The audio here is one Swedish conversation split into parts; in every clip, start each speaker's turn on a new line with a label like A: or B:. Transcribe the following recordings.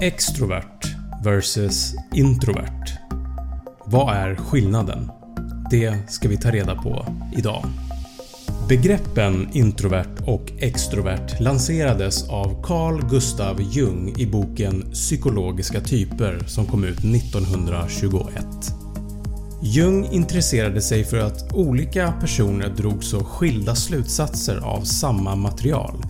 A: Extrovert vs introvert. Vad är skillnaden? Det ska vi ta reda på idag. Begreppen introvert och extrovert lanserades av Carl Gustav Jung i boken “Psykologiska typer” som kom ut 1921. Jung intresserade sig för att olika personer drog så skilda slutsatser av samma material.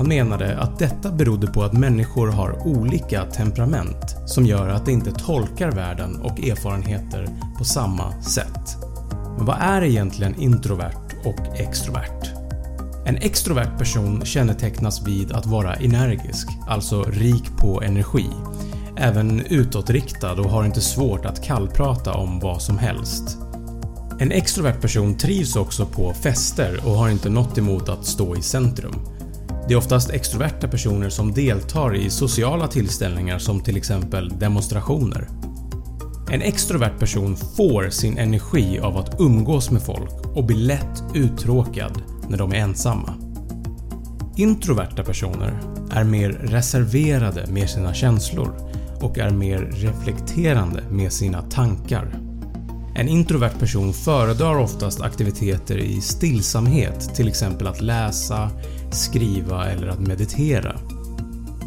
A: Han menade att detta berodde på att människor har olika temperament som gör att de inte tolkar världen och erfarenheter på samma sätt. Men vad är egentligen introvert och extrovert? En extrovert person kännetecknas vid att vara energisk, alltså rik på energi även utåtriktad och har inte svårt att kallprata om vad som helst. En extrovert person trivs också på fester och har inte något emot att stå i centrum. Det är oftast extroverta personer som deltar i sociala tillställningar som till exempel demonstrationer. En extrovert person får sin energi av att umgås med folk och blir lätt uttråkad när de är ensamma. Introverta personer är mer reserverade med sina känslor och är mer reflekterande med sina tankar. En introvert person föredrar oftast aktiviteter i stillsamhet, till exempel att läsa, skriva eller att meditera.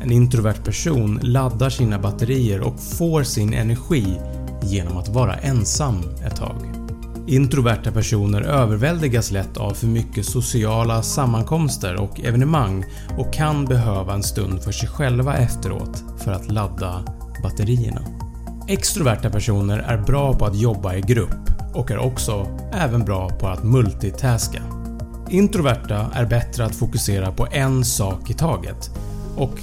A: En introvert person laddar sina batterier och får sin energi genom att vara ensam ett tag. Introverta personer överväldigas lätt av för mycket sociala sammankomster och evenemang och kan behöva en stund för sig själva efteråt för att ladda batterierna. Extroverta personer är bra på att jobba i grupp och är också även bra på att multitaska. Introverta är bättre att fokusera på en sak i taget och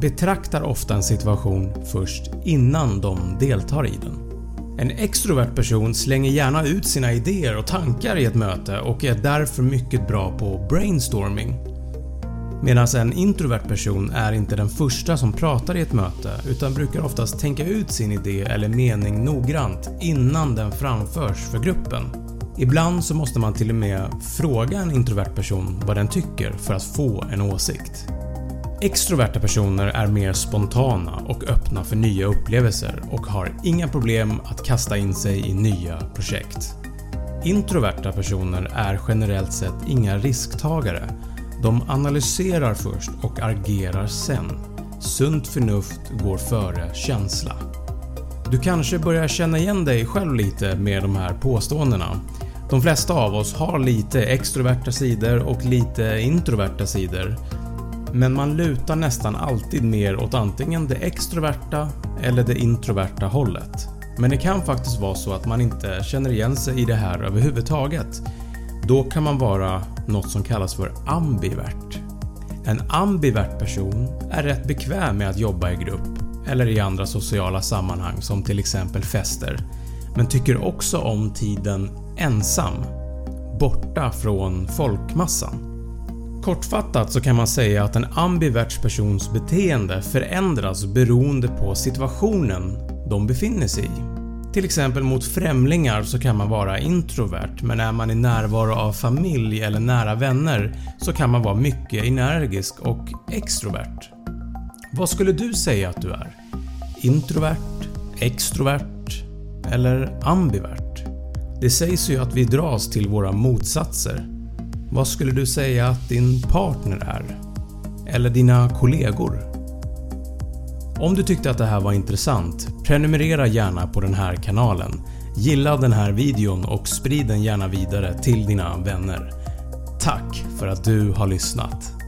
A: betraktar ofta en situation först innan de deltar i den. En extrovert person slänger gärna ut sina idéer och tankar i ett möte och är därför mycket bra på brainstorming Medan en introvert person är inte den första som pratar i ett möte utan brukar oftast tänka ut sin idé eller mening noggrant innan den framförs för gruppen. Ibland så måste man till och med fråga en introvert person vad den tycker för att få en åsikt. Extroverta personer är mer spontana och öppna för nya upplevelser och har inga problem att kasta in sig i nya projekt. Introverta personer är generellt sett inga risktagare de analyserar först och agerar sen. Sunt förnuft går före känsla. Du kanske börjar känna igen dig själv lite med de här påståendena. De flesta av oss har lite extroverta sidor och lite introverta sidor. Men man lutar nästan alltid mer åt antingen det extroverta eller det introverta hållet. Men det kan faktiskt vara så att man inte känner igen sig i det här överhuvudtaget då kan man vara något som kallas för ambivert. En ambivert person är rätt bekväm med att jobba i grupp eller i andra sociala sammanhang som till exempel fester, men tycker också om tiden ensam, borta från folkmassan. Kortfattat så kan man säga att en ambivert persons beteende förändras beroende på situationen de befinner sig i. Till exempel mot främlingar så kan man vara introvert men är man i närvaro av familj eller nära vänner så kan man vara mycket energisk och extrovert. Vad skulle du säga att du är? Introvert? Extrovert? Eller ambivert? Det sägs ju att vi dras till våra motsatser. Vad skulle du säga att din partner är? Eller dina kollegor? Om du tyckte att det här var intressant, prenumerera gärna på den här kanalen. Gilla den här videon och sprid den gärna vidare till dina vänner. Tack för att du har lyssnat.